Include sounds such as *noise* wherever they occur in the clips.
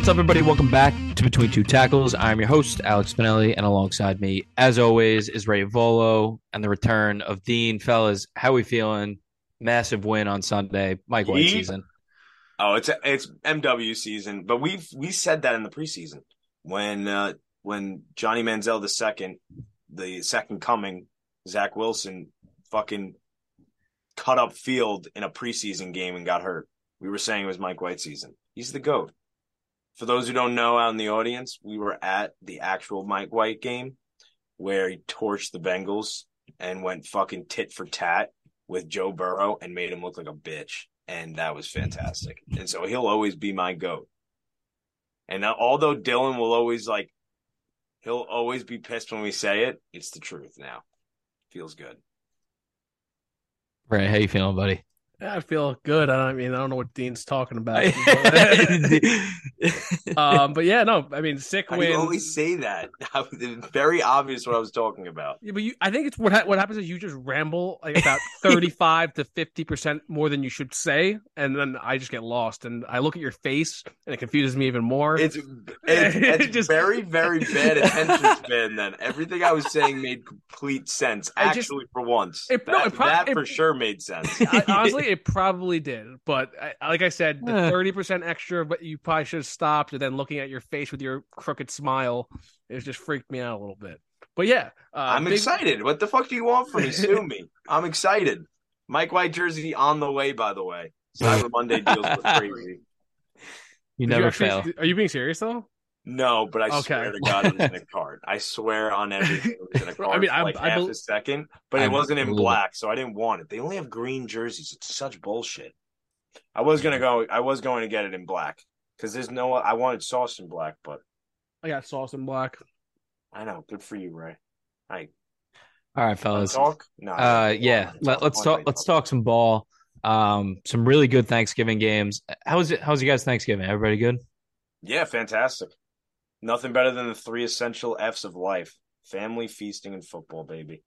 What's up, everybody? Welcome back to Between Two Tackles. I'm your host, Alex Spinelli, and alongside me, as always, is Ray Volo and the return of Dean. Fellas, how we feeling? Massive win on Sunday. Mike White season. Oh, it's it's MW season, but we've we said that in the preseason when uh when Johnny Manziel the second, the second coming, Zach Wilson, fucking cut up field in a preseason game and got hurt. We were saying it was Mike White season. He's the goat. For those who don't know out in the audience, we were at the actual Mike White game where he torched the Bengals and went fucking tit for tat with Joe Burrow and made him look like a bitch. And that was fantastic. And so he'll always be my goat. And now, although Dylan will always like, he'll always be pissed when we say it, it's the truth now. Feels good. Ray, how you feeling, buddy? I feel good. I mean I don't know what Dean's talking about. *laughs* um, but yeah, no, I mean sick I win. always say that. *laughs* It's very obvious what I was talking about. Yeah, but you, I think it's what ha- what happens is you just ramble like about *laughs* thirty five to fifty percent more than you should say, and then I just get lost, and I look at your face, and it confuses me even more. It's it's, it's Just- very very bad attention span. Then everything I was saying made complete sense. I just- Actually, for once, It- no, that, it prob- that it- for sure made sense. I, honestly, it probably did, but I, like I said, the Eh. thirty percent extra, but you probably should have stopped, and then looking at your face with your crooked smile, it just freaked me out a little bit. But yeah, uh, I'm big- excited. What the fuck do you want from me? Sue *laughs* me. I'm excited. Mike White jersey on the way. By the way, Cyber Monday deals were *laughs* crazy. You Did never actually- fail. Are you being serious though? No, but I Okay. swear to God, it was in a *laughs* card. I swear on everything, it was in a *laughs* card. I mean, for I- like I half bel- a second, but I it wasn't in believe black, so I didn't want it. They only have green jerseys. It's such bullshit. I was gonna go. I was going to get it in black because there's no. I wanted sauce in black, but I got sauce in black. I know. Good for you, Ray. Hi. All right, fellas. Talk. No. Uh, yeah. Let, let's talk. Let's talk some ball. Um, some really good Thanksgiving games. How was it? How was you guys Thanksgiving? Everybody good? Yeah, fantastic. Nothing better than the three essential F's of life: family, feasting, and football. Baby.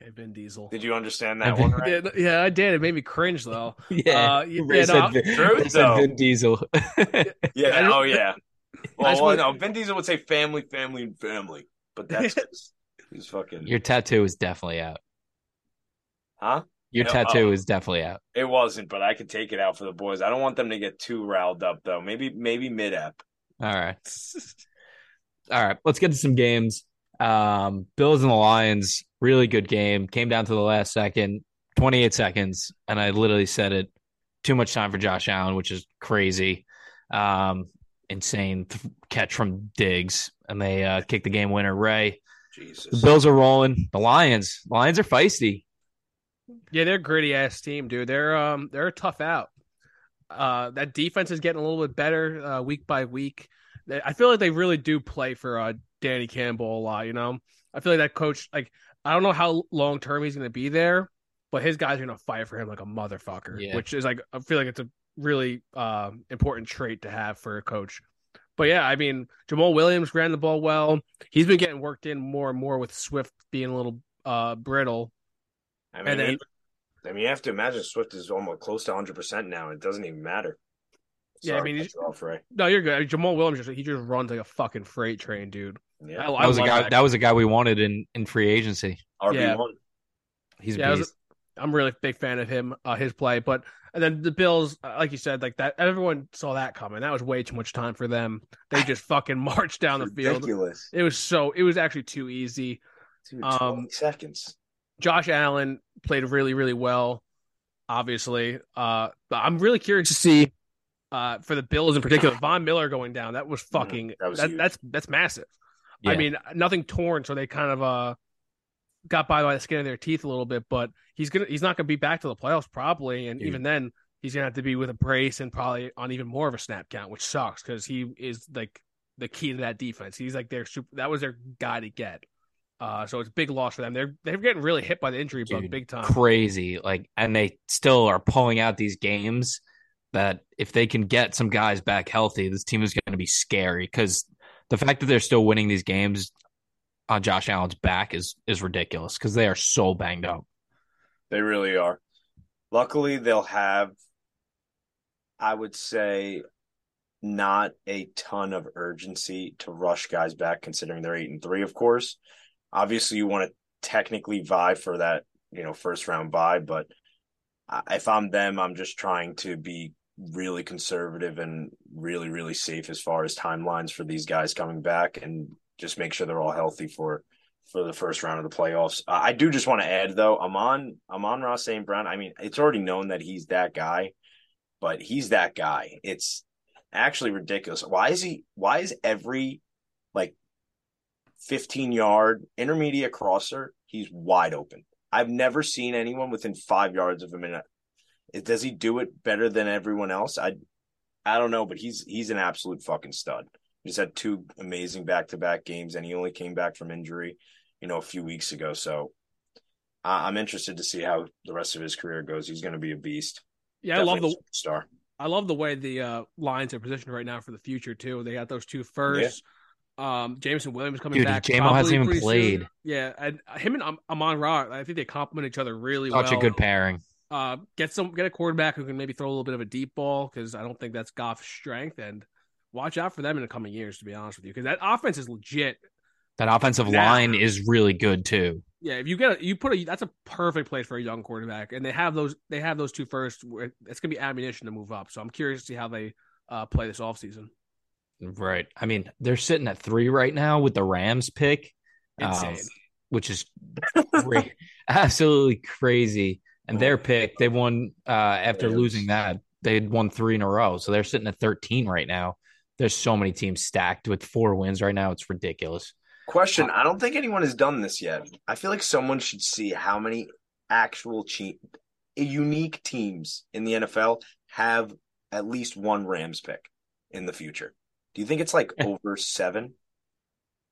Hey, Vin Diesel. Did you understand that one? Right? Yeah, yeah, I did. It made me cringe though. *laughs* Yeah. Uh, y- Ray yeah, said, Vin, Truth, Ray said. Vin Diesel. *laughs* Yeah. I just- oh yeah. *laughs* I Well, well, no, Vin Diesel would say family, family, and family, but that's he's fucking. Your tattoo is definitely out. huh? Your Yeah, tattoo oh. is definitely out. It wasn't, but I could take it out for the boys. I don't want them to get too riled up though. Maybe, maybe mid ep. All right. All right. Let's get to some games. Um, Bills and the Lions, really good game. Came down to the last second, 28 seconds, and I literally said it. Too much time for Josh Allen, which is crazy. Um, insane th- catch from Diggs, and they uh, kick the game winner. Ray. Jesus. The Bills are rolling. The Lions, Lions are feisty. Yeah, they're a gritty ass team, dude. They're um they're a tough out. Uh, that defense is getting a little bit better uh, week by week. I feel like they really do play for uh, Danny Campbell a lot. You know, I feel like that coach. Like, I don't know how long term he's going to be there, but his guys are going to fight for him like a motherfucker. Yeah. Which is like I feel like it's a really uh, important trait to have for a coach. But yeah, I mean, Jamaal Williams ran the ball well. He's been getting worked in more and more with Swift being a little uh, brittle. I mean, And then- he- I mean, you have to imagine Swift is almost close to 100 percent now. It doesn't even matter. Yeah, I mean, to he's- cut you off, Ray. No, you're good. I mean, Jamaal Williams just he just runs like a fucking freight train, dude. Yeah, I, I That was a guy. that. That was a guy we wanted in in free agency. RB yeah. one. He's a Yeah, I was- beast. I'm really a big fan of him, uh, his play. But and then the Bills, uh, like you said, like that, everyone saw that coming. That was way too much time for them. They just *laughs* fucking marched down the field. Ridiculous. It was so. It was actually too easy. Dude, Um, 20 seconds. Josh Allen played really, really well. Obviously, uh, but I'm really curious to see uh, for the Bills in particular. Von Miller going down. That was fucking. that was that, that's that's massive. Yeah. I mean, nothing torn, so they kind of uh got by by the skin of their teeth a little bit. But he's gonna he's not gonna be back to the playoffs probably, and Dude. even then he's gonna have to be with a brace and probably on even more of a snap count, which sucks because he is like the key to that defense. He's like their super. That was their guy to get. Uh, so it's a big loss for them. They're they're getting really hit by the injury bug big time. crazy. Like, and they still are pulling out these games that if they can get some guys back healthy, this team is going to be scary. Because the fact that they're still winning these games on Josh Allen's back is is ridiculous. Because they are so banged up. They really are. Luckily, they'll have, I would say, not a ton of urgency to rush guys back, considering they're eight and three. Of course, obviously you want to technically vie for that, you know, first round bye, but if I'm them, I'm just trying to be really conservative and really, really safe as far as timelines for these guys coming back, and just make sure they're all healthy for for the first round of the playoffs. Uh, I do just want to add though, Amon Amon-Ra St. Brown. I mean, it's already known that he's that guy, but he's that guy. It's actually ridiculous. Why is he? Why is every like fifteen yard intermediate crosser he's wide open? I've never seen anyone within five yards of him. In a, does he do it better than everyone else? I I don't know, but he's he's an absolute fucking stud. He's had two amazing back to back games, and he only came back from injury you know, a few weeks ago. So I'm interested to see how the rest of his career goes. He's going to be a beast. Yeah, Definitely I love the star. I love the way the uh, Lions are positioned right now for the future too. They got those two first. Yeah. Um, Jameson Williams coming Dude, back. Jamo hasn't even played. Soon. Yeah, and him and Amon Ra, I think they complement each other really Such well. Such a good pairing. Uh, get some get a quarterback who can maybe throw a little bit of a deep ball because I don't think that's Goff's strength. And watch out for them in the coming years, to be honest with you, because that offense is legit. That offensive now, line is really good too. Yeah, if you get a, you put a that's a perfect place for a young quarterback, and they have those they have those two first. It's gonna be ammunition to move up. So I'm curious to see how they uh, play this offseason. Right. I mean, they're sitting at three right now with the Rams pick, um, which is *laughs* absolutely crazy. And their pick, they won uh, after losing that. They had won three in a row, so they're sitting at 13 right now. There's so many teams stacked with four wins right now. It's ridiculous. Question: I don't think anyone has done this yet. I feel like someone should see how many actual unique teams in the NFL have at least one Rams pick in the future. Do you think it's like *laughs* over seven?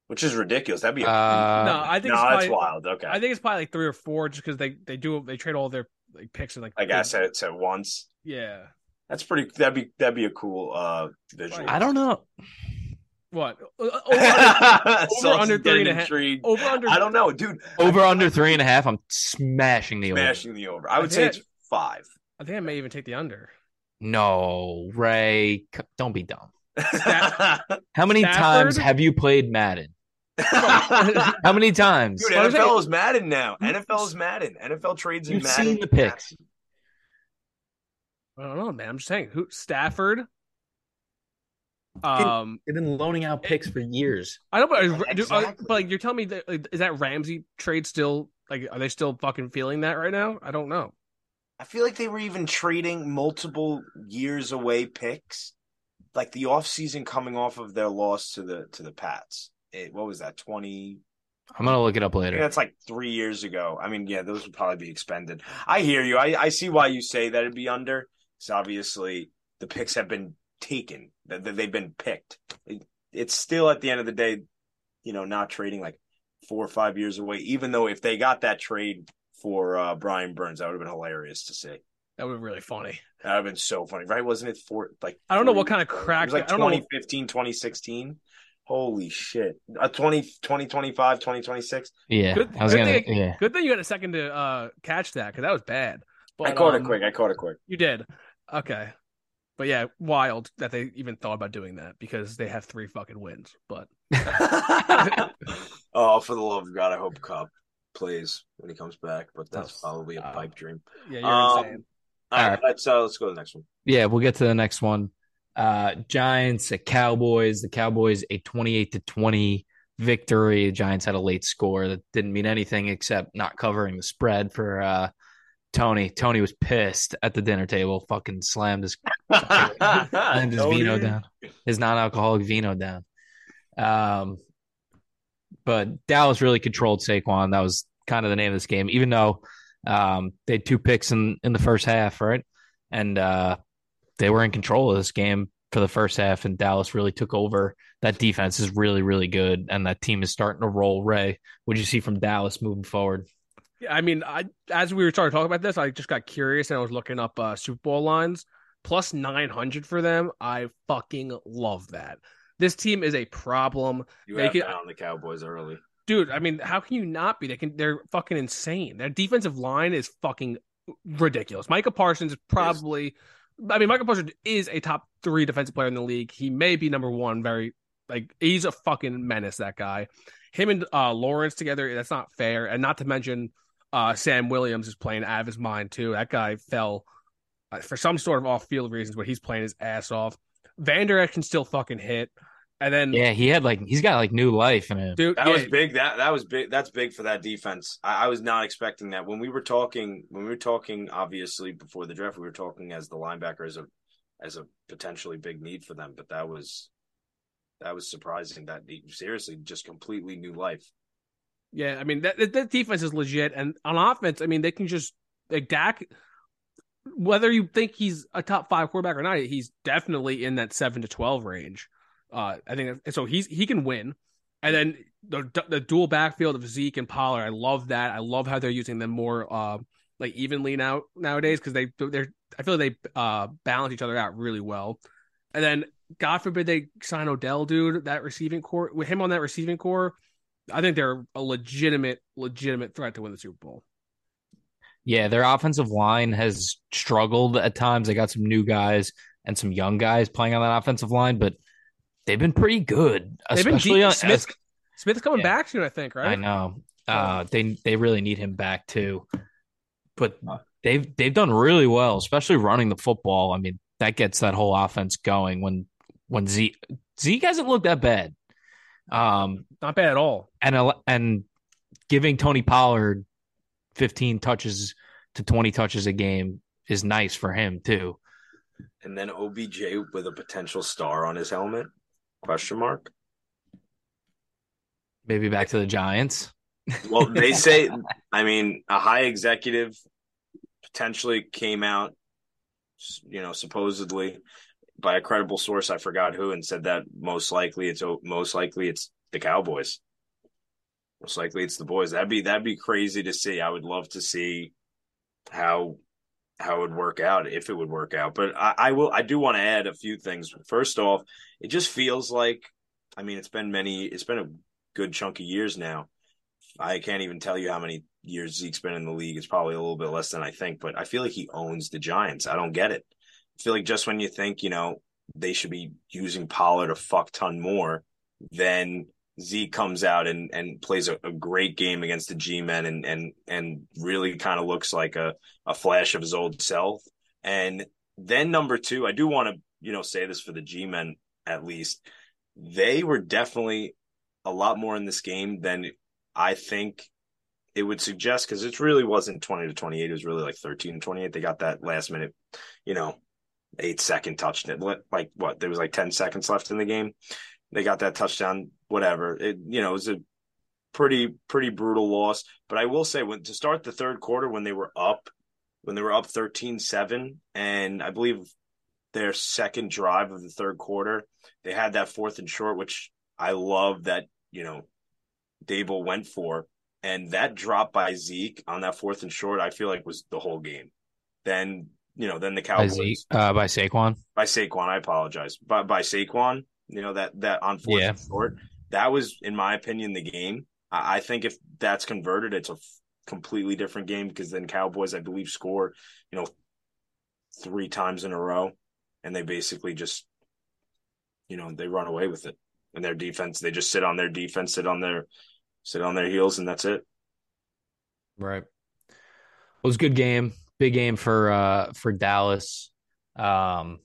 Which is ridiculous. That'd be a, uh, no. I think no, it's probably, wild. Okay, I think it's probably like three or four, just because they they do they trade all their like picks and like. Like I guess it said once. Yeah, that's pretty. That'd be that'd be a cool uh visual. I don't know. What *laughs* over, under, over under three and a half? Over under. I don't know, dude. Over under three and a half. I'm smashing the smashing over. the over. I would I say it's five. I think I may even take the under. No, Ray, don't be dumb. How many Stafford? times have you played Madden? *laughs* How many times? Dude, NFL is Madden now. NFL is Madden. NFL trades in You've Madden. seen the picks. I don't know, man. I'm just saying. Who Stafford? Um, they've been loaning out picks for years. I know, but, exactly. but like you're telling me that like, is that Ramsey trade still like are they still fucking feeling that right now? I don't know. I feel like they were even trading multiple years away picks, like the offseason coming off of their loss to the to the Pats. It, what was that twenty? I'm gonna look it up later. That's like three years ago. I mean, yeah, those would probably be expended. I hear you. I, I see why you say that it'd be under. So obviously the picks have been taken that they've been picked. It's still at the end of the day, you know, not trading like four or five years away. Even though if they got that trade for uh, Brian Burns, that would have been hilarious to see. That would have been really funny. That would have been so funny, right? Wasn't it for like? I don't know what kind of crack. It was like 2015, 2016. Holy shit. Uh, 20, 2025, 2026. Yeah. Good, I was good, gonna, thing, yeah. good thing you got a second to uh, catch that because that was bad. But, I caught um, it quick. I caught it quick. You did. Okay. But yeah, wild that they even thought about doing that because they have three fucking wins. But *laughs* *laughs* oh, for the love of God, I hope Kupp plays when he comes back. But that's, that's probably a uh, pipe dream. Yeah, you're um, insane. All right, let's uh, let's go to the next one. Yeah, we'll get to the next one. Uh, Giants at Cowboys. The Cowboys a twenty-eight to twenty victory. The Giants had a late score that didn't mean anything except not covering the spread for uh, Tony. Tony was pissed at the dinner table. Fucking slammed his slammed his vino down, his non-alcoholic vino down. Um, but Dallas really controlled Saquon. That was kind of the name of this game, even though um, they had two picks in in the first half, right? And uh, they were in control of this game for the first half, and Dallas really took over. That defense is really, really good, and that team is starting to roll. Ray, what did you see from Dallas moving forward? Yeah, I mean, I as we were starting to talk about this, I just got curious and I was looking up uh, Super Bowl lines. Plus 900 for them. I fucking love that. This team is a problem. You they have can, on the Cowboys early. Dude, I mean, how can you not be? They can they're fucking insane. Their defensive line is fucking ridiculous. Micah Parsons is probably I mean, Micah Parsons is a top three defensive player in the league. He may be number one. Very like he's a fucking menace. That guy. Him and uh, Lawrence together. That's not fair. And not to mention, uh, Sam Williams is playing out of his mind too. That guy fell uh, for some sort of off field reasons, but he's playing his ass off. Vander can still fucking hit. And then yeah, he had like he's got like new life in him. dude, That yeah, was big. That that was big. That's big for that defense. I, I was not expecting that. When we were talking, when we were talking, obviously before the draft, we were talking as the linebacker as a as a potentially big need for them. But that was that was surprising. That seriously, just completely new life. Yeah, I mean that that- that defense is legit, and on offense, I mean they can just like Dak. Whether you think he's a top five quarterback or not, he's definitely in that seven to twelve range. Uh, I think so. He's he can win, and then the the dual backfield of Zeke and Pollard. I love that. I love how they're using them more uh like evenly now nowadays because they they're I feel like they uh balance each other out really well. And then God forbid they sign Odell, dude. That receiving corps with him on that receiving corps, I think they're a legitimate, legitimate threat to win the Super Bowl. Yeah, their offensive line has struggled at times. They got some new guys and some young guys playing on that offensive line, but they've been pretty good. They've been Especially on, Smith, Smith's coming Yeah. back soon, I think, right? I know. Uh, they they really need him back too. But they've they've done really well, especially running the football. I mean, that gets that whole offense going when when Zeke Zeke hasn't looked that bad. Um, Not bad at all. and and giving Tony Pollard 15 touches to 20 touches a game is nice for him too. And then OBJ with a potential star on his helmet? Question mark. Maybe back to the Giants. Well, they *laughs* say, I mean, a high executive potentially came out, you know, supposedly by a credible source. I forgot who, and said that most likely it's most likely it's the Cowboys. Most likely it's the boys. That'd be that'd be crazy to see. I would love to see how how it would work out if it would work out. But I, I will. I do want to add a few things. First off, it just feels like. I mean, it's been many. It's been a good chunk of years now. I can't even tell you how many years Zeke's been in the league. It's probably a little bit less than I think, but I feel like he owns the Giants. I don't get it. I feel like just when you think, you know, they should be using Pollard a fuck ton more, then Zeke comes out and, and plays a, a great game against the G men and, and, and really kind of looks like a, a flash of his old self. And then number two, I do want to, you know, say this for the G men at least. They were definitely a lot more in this game than I think it would suggest because it really wasn't 20 to 28. It was really like 13 to 28. They got that last minute, you know, eight second touchdown. Like what? There was like 10 seconds left in the game. They got that touchdown, whatever. It, you know, it was a pretty, pretty brutal loss. But I will say, when to start the third quarter, when they were up, when they were up 13 7, and I believe their second drive of the third quarter, they had that fourth and short, which I love that, you know, Daboll went for. And that drop by Zeke on that fourth and short, I feel like was the whole game. Then, you know, then the By, Cowboys Zeke, uh, by Saquon. by Saquon, I apologize. By by Saquon, you know, that that on fourth Yeah. and short, that was, in my opinion, the game. I, I think if that's converted, it's a f- completely different game because then Cowboys, I believe, score, you know, three times in a row, and they basically just, you know, they run away with it. And their defense, they just sit on their defense, sit on their sit on their heels, and that's it. Right. It was a good game. Big game for uh for Dallas. Um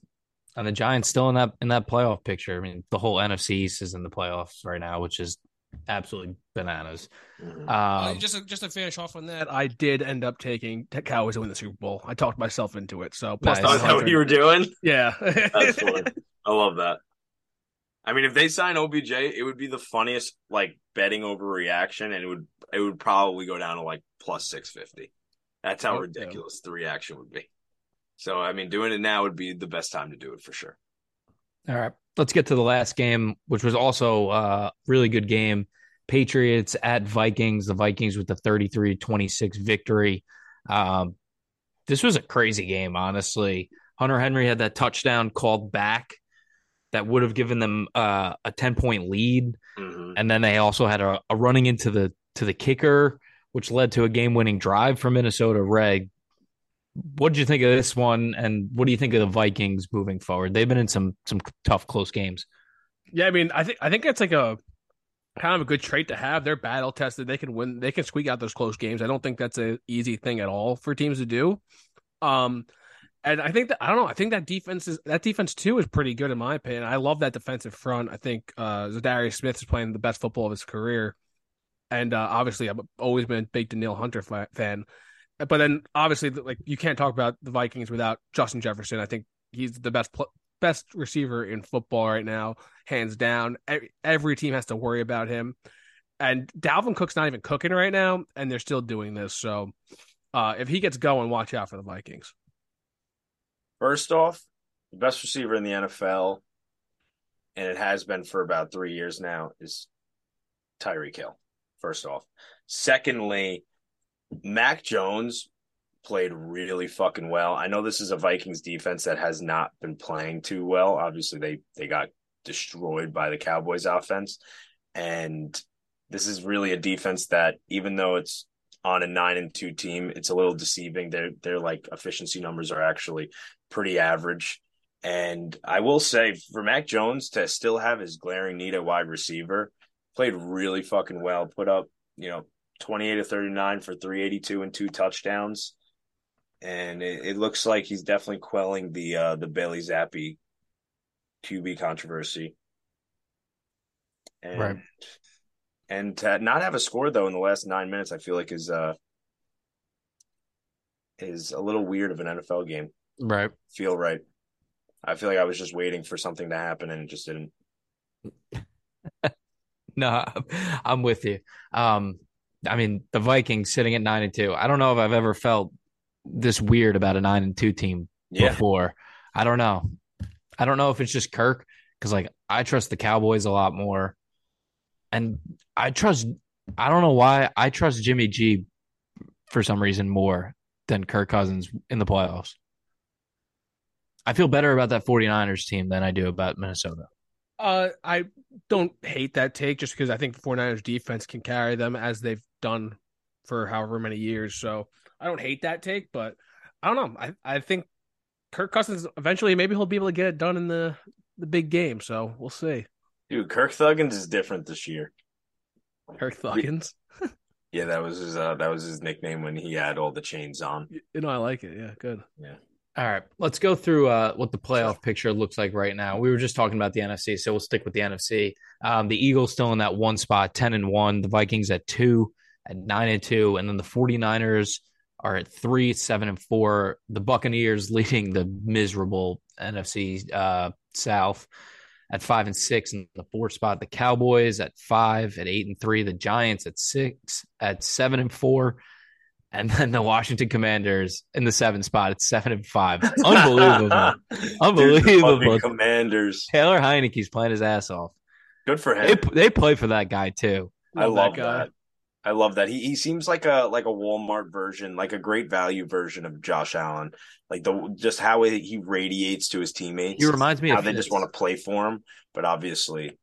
and the Giants still in that in that playoff picture. I mean, the whole NFC East is in the playoffs right now, which is absolutely bananas. Mhm. Uh, Um, just to, just to finish off on that, I did end up taking the Cowboys to win the Super Bowl. I talked myself into it. So plus Nice. That what you were doing? yeah, That's *laughs* funny. I love that. I mean, if they sign OBJ, it would be the funniest like betting overreaction, and it would it would probably go down to like plus six fifty. That's how Oh, yeah. ridiculous the reaction would be. So, I mean, doing it now would be the best time to do it for sure. All right. Let's get to the last game, which was also a really good game. Patriots at Vikings. The Vikings with the 33 26 victory. Um, this was a crazy game, honestly. Hunter Henry had that touchdown called back that would have given them uh, a 10 point lead. Mhm. And then they also had a, a running into the to the kicker, which led to a game winning drive for Minnesota. Reg, what did you think of this one, and what do you think of the Vikings moving forward? They've been in some some tough, close games. Yeah, I mean, I think I think it's like a kind of a good trait to have. They're battle tested. They can win. They can squeak out those close games. I don't think that's an easy thing at all for teams to do. Um, and I think that I don't know. I think that defense is that defense too is pretty good in my opinion. I love that defensive front. I think uh, Za'Darius Smith is playing the best football of his career, and uh, obviously I've always been a big Danielle Hunter fan. But then obviously, like you can't talk about the Vikings without Justin Jefferson. I think he's the best pl- best receiver in football right now, hands down. Every team has to worry about him. And Dalvin Cook's not even cooking right now, and they're still doing this. So uh, if he gets going, watch out for the Vikings. First off, the best receiver in the NFL, and it has been for about three years now, is Tyreek Hill. First off. Secondly, Mac Jones played really fucking well. I know this is a Vikings defense that has not been playing too well. Obviously, they they got destroyed by the Cowboys offense. And this is really a defense that even though it's on a 9 and 2 team, it's a little deceiving. Their their like efficiency numbers are actually pretty average. And I will say for Mac Jones to still have his glaring need at wide receiver, played really fucking well, put up, you know, 28 to 39 for 382 and two touchdowns and it, it, looks like he's definitely quelling the uh, the Bailey Zappe QB controversy. And, right. And to not have a score though in the last nine minutes, I feel like is uh is a little weird of an NFL game. Right. Feel right. I feel like I was just waiting for something to happen and it just didn't. *laughs* no, I'm with you. Um, I mean, the Vikings sitting at nine and two. I don't know if I've ever felt this weird about a nine and two team yeah. before. I don't know. I don't know if it's just Kirk because like I trust the Cowboys a lot more, and I trust. I don't know why I trust Jimmy G for some reason more than Kirk Cousins in the playoffs. I feel better about that 49ers team than I do about Minnesota. Uh, I don't hate that take just because I think the 49ers defense can carry them as they've done for however many years. So I don't hate that take, but I don't know. I, I think Kirk Cousins eventually maybe he'll be able to get it done in the the big game. So we'll see. Dude, Kirk Thuggins is different this year. Kirk Thuggins. yeah, that was his uh, that was his nickname when he had all the chains on. You know, I like it. Yeah, good. Yeah. All right, let's go through uh, what the playoff picture looks like right now. We were just talking about the NFC, so we'll stick with the NFC. Um, the Eagles still in that one spot, 10 and 1. The Vikings at 2, at 9 and 2. And then the 49ers are at three, seven, and four. The Buccaneers leading the miserable NFC uh, South at five and six in the four spot. The Cowboys at five, at eight and three. The Giants at six, at seven and four. And then the Washington Commanders in the seven spot at seven and five. *laughs* Unbelievable. Unbelievable. Commanders. Taylor Heinicke's playing his ass off. Good for him. They, they play for that guy too. I love, love that guy. That. I love that. He he seems like a like a Walmart version, like a great value version of Josh Allen. Like the just how he radiates to his teammates. He reminds me how of they just want to play for him, but obviously,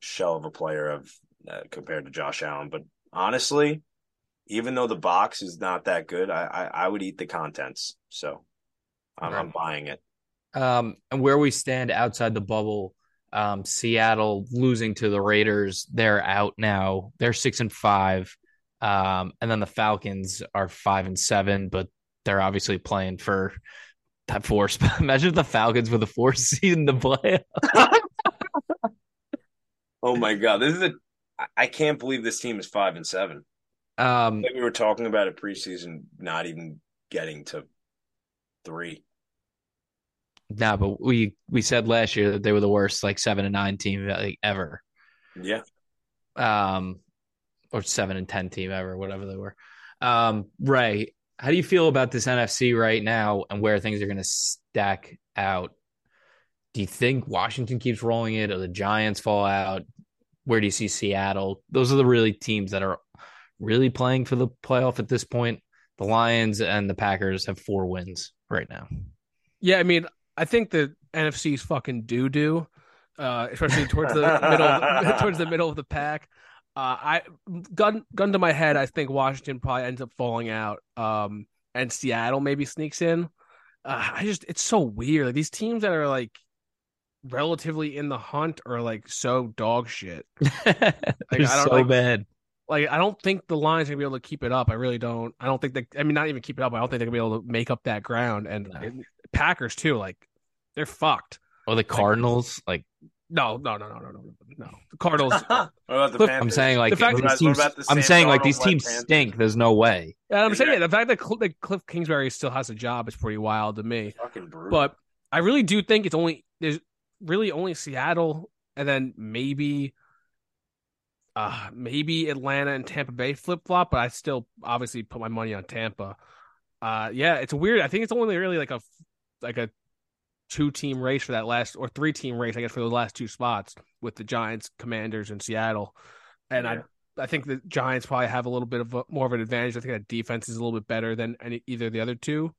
shell of a player of uh, compared to Josh Allen. But honestly, even though the box is not that good, I I, I would eat the contents. So I'm, right. I'm buying it. Um, and where we stand outside the bubble um, Seattle losing to the Raiders, they're out now. They're six and five. Um, and then the Falcons are five and seven, but they're obviously playing for that four spot. *laughs* Imagine the Falcons with a four *laughs* seed in the play. *laughs* oh my god, this is a. I can't believe this team is five and seven. Um, like we were talking about it preseason, not even getting to three. No, but we we said last year that they were the worst like seven and nine team like ever. Yeah. Um, or seven and ten team ever, whatever they were. Um, Ray, how do you feel about this NFC right now and where things are going to stack out? Do you think Washington keeps rolling it, or the Giants fall out? Where do you see Seattle? Those are the really teams that are really playing for the playoff at this point. The Lions and the Packers have four wins right now. Yeah, I mean, I think the NFC's fucking doo doo, uh, especially towards the middle *laughs* towards the middle of the pack. Uh, I gun gun to my head, I think Washington probably ends up falling out. Um, and Seattle maybe sneaks in. Uh, I just it's so weird. Like, these teams that are like relatively in the hunt are like so dog shit. *laughs* They're I don't so like- bad. Like I don't think the Lions gonna be able to keep it up. I really don't. I don't think they. I mean, not even keep it up. I don't think they're gonna be able to make up that ground. And No. and Packers too. Like they're fucked. Or the Cardinals, like No, no, no, no, no, no, no. The Cardinals. *laughs* what about the Panthers? I'm saying, like The fact- these What about- teams. about the I'm Sam saying like these teams Panthers? stink. There's no way. And I'm saying yeah, the fact that, Cl- that Kliff Kingsbury still has a job is pretty wild to me. fucking brutal. But I really do think it's only there's really only Seattle and then maybe uh maybe Atlanta and Tampa Bay flip flop, but I still obviously put my money on Tampa. Uh yeah, it's weird. I think it's only really like a like a two team race for that last or three team race, I guess, for those last two spots with the Giants, Commanders, and Seattle. And Yeah. I I think the Giants probably have a little bit of a, more of an advantage. I think that defense is a little bit better than any either of the other two.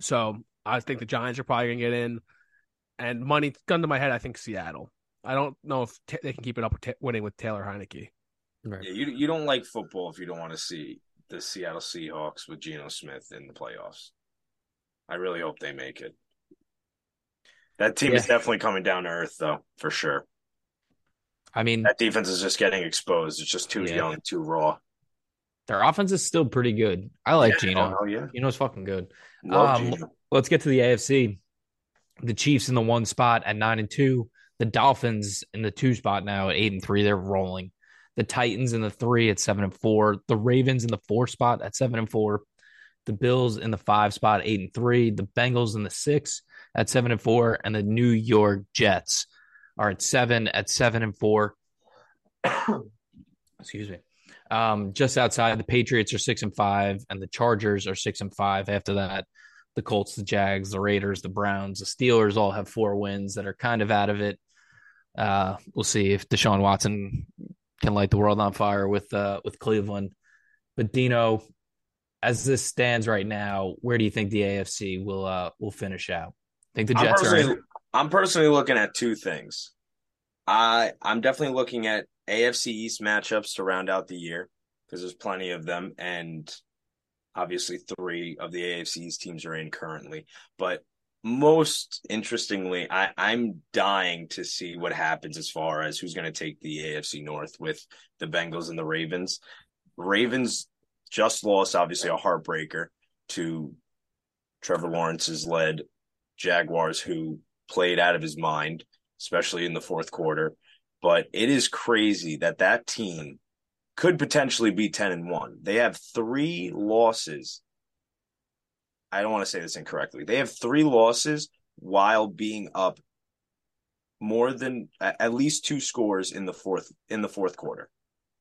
So I think the Giants are probably gonna get in. And money gun to my head, I think Seattle. I don't know if t- they can keep it up with t- winning with Taylor Heinicke. Yeah, you you don't like football if you don't want to see the Seattle Seahawks with Geno Smith in the playoffs. I really hope they make it. That team is definitely coming down to earth, though, for sure. I mean, That defense is just getting exposed. It's just too Yeah. young, too raw. their offense is still pretty good. I like Yeah, Geno. Oh, yeah. Geno's fucking good. Love Um, Geno. Let's get to the AFC. The Chiefs in the one spot at nine and two. The Dolphins in the two spot now at eight and three. They're rolling. The Titans in the three at seven and four. The Ravens in the four spot at seven and four. The Bills in the five spot, eight and three. The Bengals in the six at seven and four. And the New York Jets are at seven at seven and four. *coughs* Excuse me. Um, just outside, the Patriots are six and five, and the Chargers are six and five. After that, the Colts, the Jags, the Raiders, the Browns, the Steelers all have four wins that are kind of out of it. Uh, we'll see if Deshaun Watson can light the world on fire with uh, with Cleveland. But Dino, as this stands right now, where do you think the AFC will uh, will finish out? think the I'm Jets are in? I'm personally looking at two things. I I'm definitely looking at AFC East matchups to round out the year because there's plenty of them, and obviously three of the AFC's teams are in currently. But most interestingly, I, I'm dying to see what happens as far as who's going to take the AFC North with the Bengals and the Ravens. Ravens just lost, obviously, a heartbreaker to Trevor Lawrence's led Jaguars, who played out of his mind, especially in the fourth quarter. But it is crazy that that team could potentially be 10 and 1. They have three losses. I don't want to say this incorrectly. They have three losses while being up more than at least two scores in the fourth in the fourth quarter.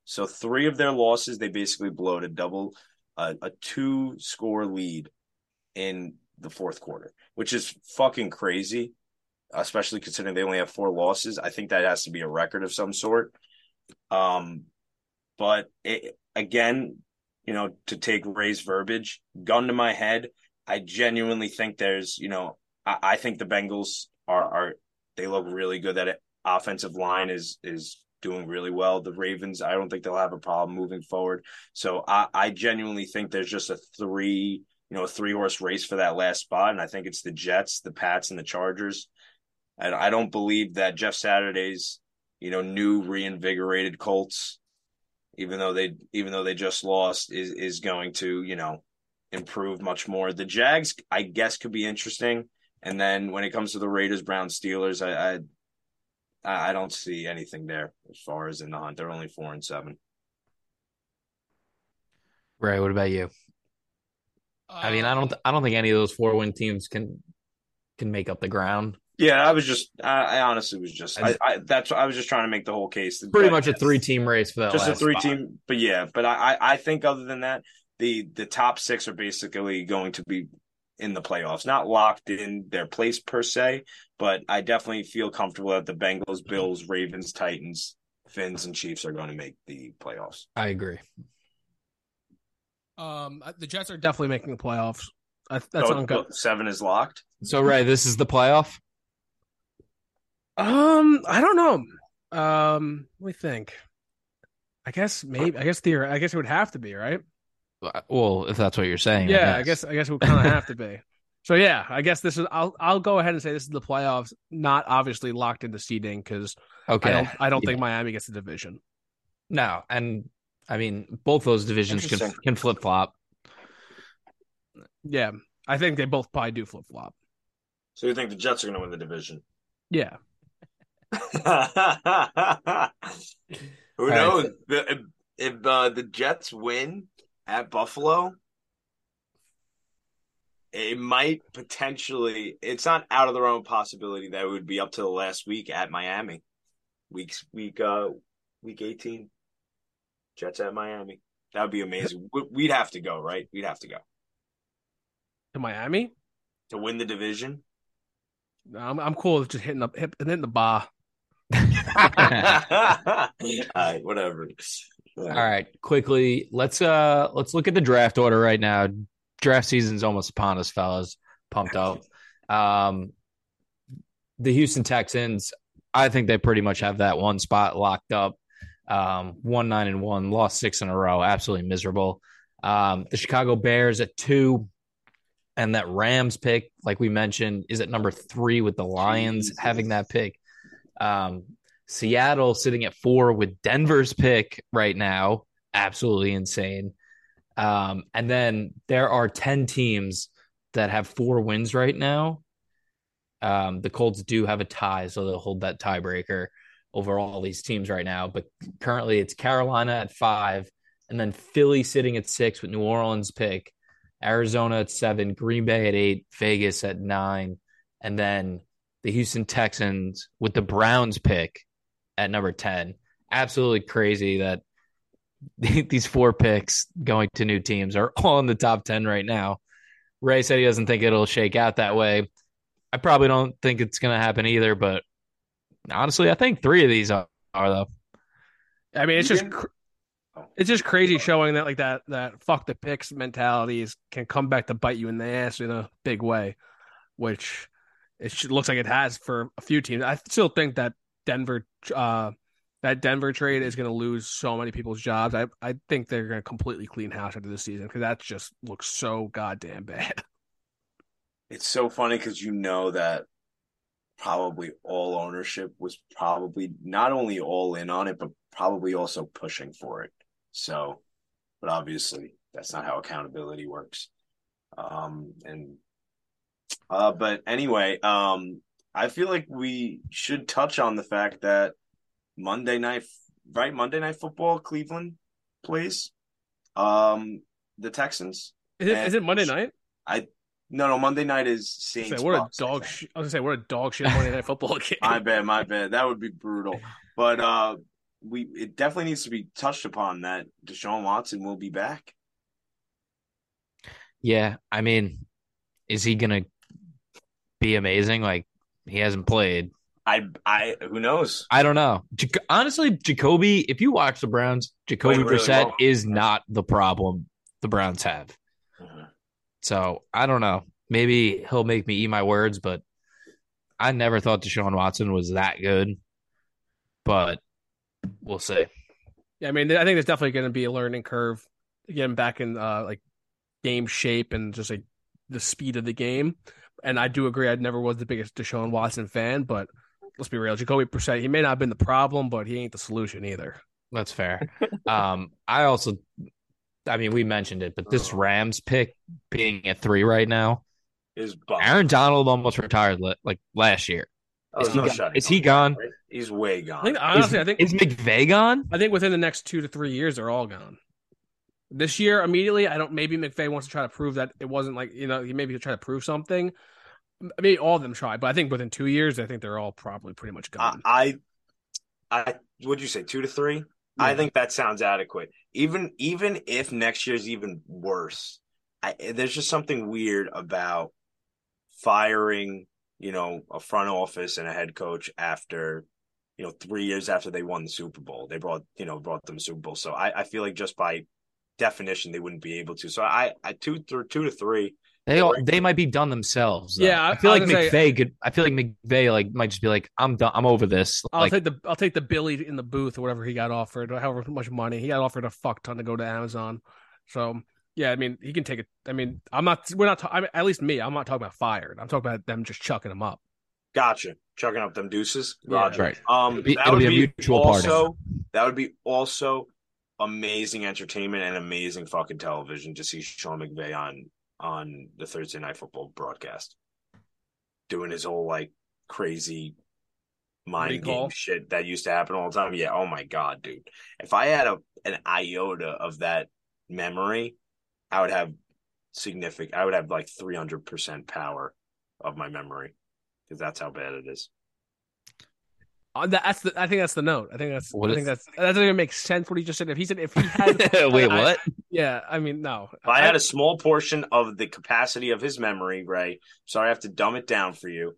So three of their losses they basically blow to double uh, a two score lead in the fourth quarter, which is fucking crazy, especially considering they only have four losses. I think that has to be a record of some sort. Um, but it, again, you know, to take Ray's verbiage, gun to my head, I genuinely think there's, you know, I, I think the Bengals are are they look really good. That offensive line is is doing really well. The Ravens, I don't think they'll have a problem moving forward. So I, I genuinely think there's just a three, you know, a three horse race for that last spot, and I think it's the Jets, the Pats, and the Chargers. And I don't believe that Jeff Saturday's, you know, new reinvigorated Colts, even though they even though they just lost, is is going to, you know, improve much more. The Jags, I guess, could be interesting. And then when it comes to the Raiders, Browns, Steelers, I, I I don't see anything there as far as in the hunt. They're only four and seven. Ray, what about you? I mean, uh, I don't, I don't think any of those four win teams can can make up the ground. Yeah, I was just, I, I honestly was just, I, And- I that's I was just trying to make the whole case. Pretty But- much a three team race for that. just a three spot. team. But yeah, but I, I I think other than that, the the top six are basically going to be in the playoffs, not locked in their place per se, but I definitely feel comfortable that the Bengals, Bills, Ravens, Titans, Fins, and Chiefs are going to make the playoffs. I agree. Um, the Jets are definitely making the playoffs. That's So, on good. Seven is locked. So Ray, this is the playoff. Um, I don't know. Um, let me think. I guess maybe. I guess the. I guess it would have to be right. Well, if that's what you're saying, Yeah, I guess I guess we kind of have to be. *laughs* So yeah, I guess this is. I'll I'll go ahead and say this is the playoffs, not obviously locked into seeding because Okay. I don't I don't Yeah. think Miami gets the division. No, and I mean both those divisions can can flip flop. Yeah, I think they both probably do flip flop. So you think the Jets are going to win the division? Yeah, *laughs* Who right. knows? The- if if uh, the Jets win at Buffalo, it might potentially. It's not out of the realm of possibility that it would be up to the last week at Miami. Weeks week uh week eighteen. Jets at Miami. That would be amazing. We- We'd have to go, right? We'd have to go to Miami. to win the division. I'm I'm cool with just hitting hit, hitting the bar. *laughs* All right, whatever. All right, quickly, let's uh let's look at the draft order right now. Draft season's almost upon us, fellas. Pumped up. Um the Houston Texans, I think they pretty much have that one spot locked up. Um, one nine and one, lost six in a row, absolutely miserable. Um, the Chicago Bears at two, and that Rams pick, like we mentioned, is at number three with the Lions Jesus. having that pick. Um, Seattle sitting at four with Denver's pick right now, absolutely insane. Um, and then there are 10 teams that have four wins right now. Um, the Colts do have a tie, so they'll hold that tiebreaker over all these teams right now. But currently it's Carolina at five, and then Philly sitting at six with New Orleans pick, Arizona at seven, Green Bay at eight, Vegas at nine, and then the Houston Texans with the Browns pick at number 10. Absolutely crazy that *laughs* these four picks going to new teams are all in the top 10 right now. Ray said he doesn't think it'll shake out that way. I probably don't think it's going to happen either, but honestly, I think three of these are, are though. I mean, it's just didn't- cr- it's just crazy showing that like that that fuck the picks mentalities can come back to bite you in the ass in a big way, which it looks like it has for a few teams. I still think that Denver uh that Denver trade is going to lose so many people's jobs. I I think they're going to completely clean house after this season because that just looks so goddamn bad. *laughs* It's so funny because you know that probably all ownership was probably not only all in on it, but probably also pushing for it. So, but obviously that's not how accountability works. Um, and, uh, but anyway, um, I feel like we should touch on the fact that Monday night, right? Monday night football, Cleveland plays, um, the Texans. Is it, it Monday night? I, no, no, Monday night is Saints. Say, what a Bucks, I dog! Sh- I was gonna say we're a dog shit Monday night football *laughs* game. My bad, my bad. That would be brutal. But uh we it definitely needs to be touched upon that Deshaun Watson will be back. Yeah, I mean, is he going to be amazing? Like, he hasn't played. I I who knows? I don't know. Jac- honestly, Jacoby, if you watch the Browns, Jacoby Played really Brissett well. is not the problem the Browns have. So I don't know. Maybe he'll make me eat my words, but I never thought Deshaun Watson was that good. But we'll see. Yeah, I mean, I think there's definitely going to be a learning curve getting back in uh, like game shape and just like the speed of the game. And I do agree, I never was the biggest Deshaun Watson fan, but let's be real, Jacoby Brissett, he may not have been the problem, but he ain't the solution either. That's fair. *laughs* um, I also, I mean, we mentioned it, but this. Rams pick being at three right now, Is bum. Aaron Donald almost retired li- like last year. Oh, is he no gone- shutting is he gone? He's way gone. I think honestly, is, I think is McVay gone? I think within the next two to three years, they're all gone. This year, immediately, I don't. Maybe McVay wants to try to prove that it wasn't like you know he maybe try to prove something. Maybe all of them try, but I think within two years, I think they're all probably pretty much I, gone. I I would you say two to three? I think that sounds adequate. Even even if next year's even worse, I, there's just something weird about firing, you know, a front office and a head coach after, you know, three years after they won the Super Bowl. They brought, you know, brought them Super Bowl. So I, I feel like just by definition they wouldn't be able to. So I, I two through two to three. They all, they might be done themselves. though. Yeah, I- I feel I like was McVay say- could. I feel like McVay like might just be like, I'm done. I'm over this. I'll Like, take the I'll take the Billy in the booth or whatever he got offered, or however much money he got offered a fuck ton to go to Amazon. So Yeah, I mean, he can take it. I mean, I'm not. We're not. ta- I mean, at least me. I'm not talking about fired. I'm talking about them just chucking him up. Gotcha. Chucking up them deuces. Yeah. Right. Um, It'll be- that it'll would be a be mutual party. also that would be also amazing entertainment and amazing fucking television to see Sean McVay on on the Thursday night football broadcast, doing his whole like crazy mind Recall. game shit that used to happen all the time. Yeah. Oh my god, dude. If I had a an iota of that memory, I would have significant. I would have like three hundred percent power of my memory because that's how bad it is. Uh, that- That's the. I think that's the note. I think that's. What I is- think that's. That doesn't even make sense. What he just said. If he said if he had. *laughs* Wait, I- what? yeah, I mean, no. If I had a small portion of the capacity of his memory, Ray, sorry I have to dumb it down for you.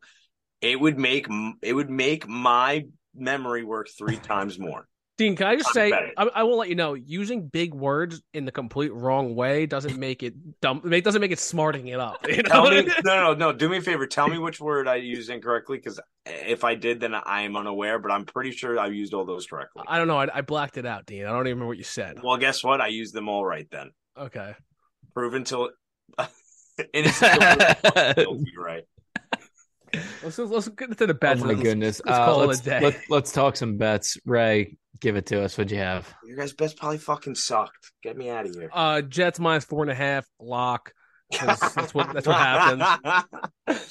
It would make it would make my memory work three *laughs* times more. Dean, can I just say. I, I will let you know, using big words in the complete wrong way doesn't make it dumb. It doesn't make it smarting it up. *laughs* You know? Tell me, no, no, no. Do me a favor. Tell me which word I used incorrectly, because if I did, then I am unaware. But I'm pretty sure I used all those correctly. I don't know. I, I blacked it out, Dean. I don't even remember what you said. Well, guess what? I used them all right then. Okay. Proven till *laughs* *laughs* innocent till proven right? Let's let's get into the bets. Oh my Let's- goodness. let's Uh, call it a let's, day. let, let's talk some bets. Ray, give it to us. What'd you have? Your guys' best probably fucking sucked. Get me out of here. Uh, Jets minus four and a half lock. 'cause that's what that's what happens. *laughs*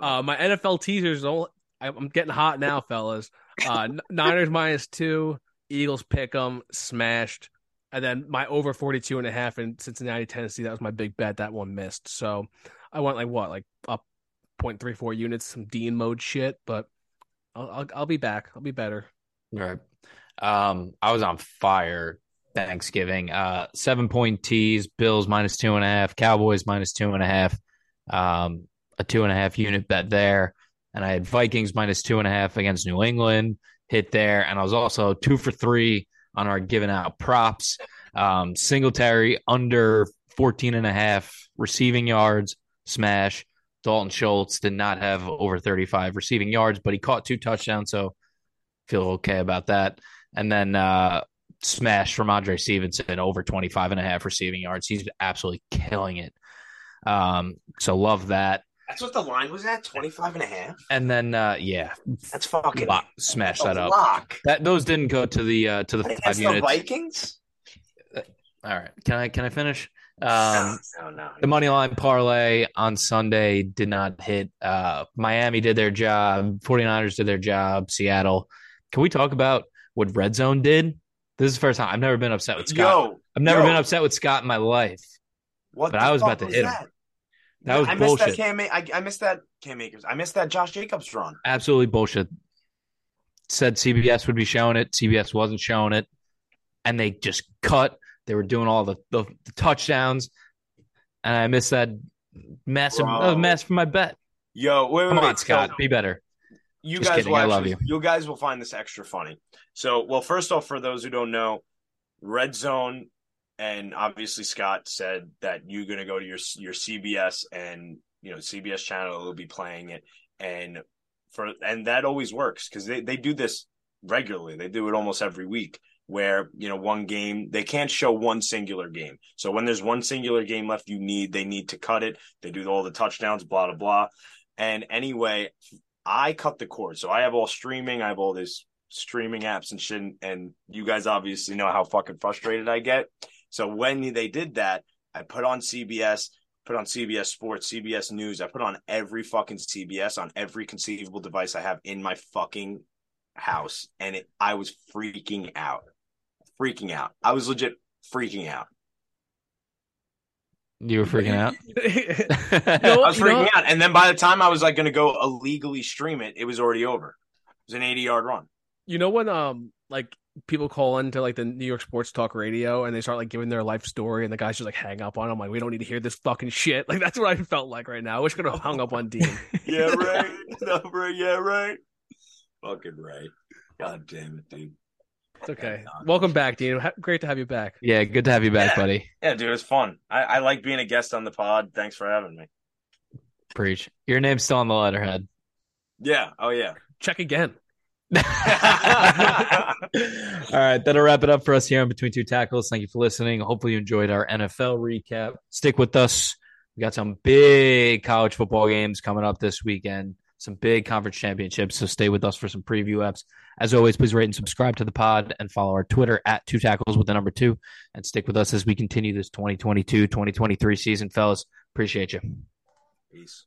Uh, my NFL teasers. All I- I'm getting hot now, fellas. Uh, *laughs* Niners minus two, Eagles pick them smashed, and then my over 42 and a half in Cincinnati, Tennessee. That was my big bet. That one missed. So I went like what, like up 0.34 units, some Dean mode shit. But I'll I'll, I'll be back. I'll be better. Right. Um, I was on fire Thanksgiving. Uh, seven point tees, Bills minus two and a half, Cowboys minus two and a half, um, a two and a half unit bet there. And I had Vikings minus two and a half against New England hit there. And I was also two for three on our giving out props. Um, Singletary under 14 and a half receiving yards, smash. Dalton Schultz did not have over 35 receiving yards, but he caught two touchdowns. So feel okay about that. And then uh smash from Rhamondre Stevenson over 25 and a half receiving yards. He's absolutely killing it. Um so love that. That's what the line was at 25 and a half. And then uh yeah, That's fucking lock, smash that up. lock. That those didn't go to the uh to the five Against the. Vikings? All right. Can I can I finish? Um no, no. the money line parlay on Sunday did not hit. Uh, Miami did their job. 49ers did their job. Seattle. Can we talk about what Red Zone did? This is the first time. I've never been upset with Scott. Yo, I've never yo. been upset with Scott in my life. what but the I was about to hit him. that? That was I missed that bullshit. Cam. I, I missed that Cam Akers. I missed that Josh Jacobs run. Absolutely bullshit. Said CBS would be showing it. CBS wasn't showing it. And they just cut. They were doing all the, the, the touchdowns. And I missed that massive that a mess for my bet. Yo, wait, wait, Come wait. on, Scott. So Be better. You Just guys kidding, will I love actually- you. guys will find this extra funny. So, well, first off, for those who don't know, Red Zone, and obviously Scott said that you're going to go to your your CBS and you know CBS channel will be playing it, and for and that always works because they they do this regularly. They do it almost every week. Where you know one game they can't show one singular game. So when there's one singular game left, you need they need to cut it. They do all the touchdowns, blah blah blah. And anyway, I cut the cord. So I have all streaming. I have all this streaming apps and shit. And you guys obviously know how fucking frustrated I get. So when they did that, I put on CBS, put on CBS Sports, CBS News. I put on every fucking CBS on every conceivable device I have in my fucking house. And it, I was freaking out. Freaking out. I was legit freaking out. You were *laughs* freaking out. *laughs* No, I was you know- freaking out. And then by the time I was like going to go illegally stream it, it was already over. It was an 80 yard run. You know when um like people call into like the New York Sports Talk Radio and they start like giving their life story and the guys just like hang up on them like we don't need to hear this fucking shit *laughs* like that's what I felt like right now. I wish I could have hung up on Dean. Yeah, right. no, right. Yeah, right. Fucking right. God damn it, dude. It's okay. Uh, Welcome back, Dean. Great to have you back. Yeah, good to have you back, Yeah. buddy. Yeah, dude, it's fun. I, I like being a guest on the pod. Thanks for having me. Preach. Your name's still on the letterhead. Yeah. Oh, yeah. Check again. *laughs* *laughs* All right, that'll wrap it up for us here on Between Two Tackles. Thank you for listening. Hopefully, you enjoyed our NFL recap. Stick with us. We got some big college football games coming up this weekend, some big conference championships. So stay with us for some preview apps. As always, please rate and subscribe to the pod and follow our Twitter at Two Tackles with the number two. And stick with us as we continue this 2022 2023 season, fellas. Appreciate you. Peace.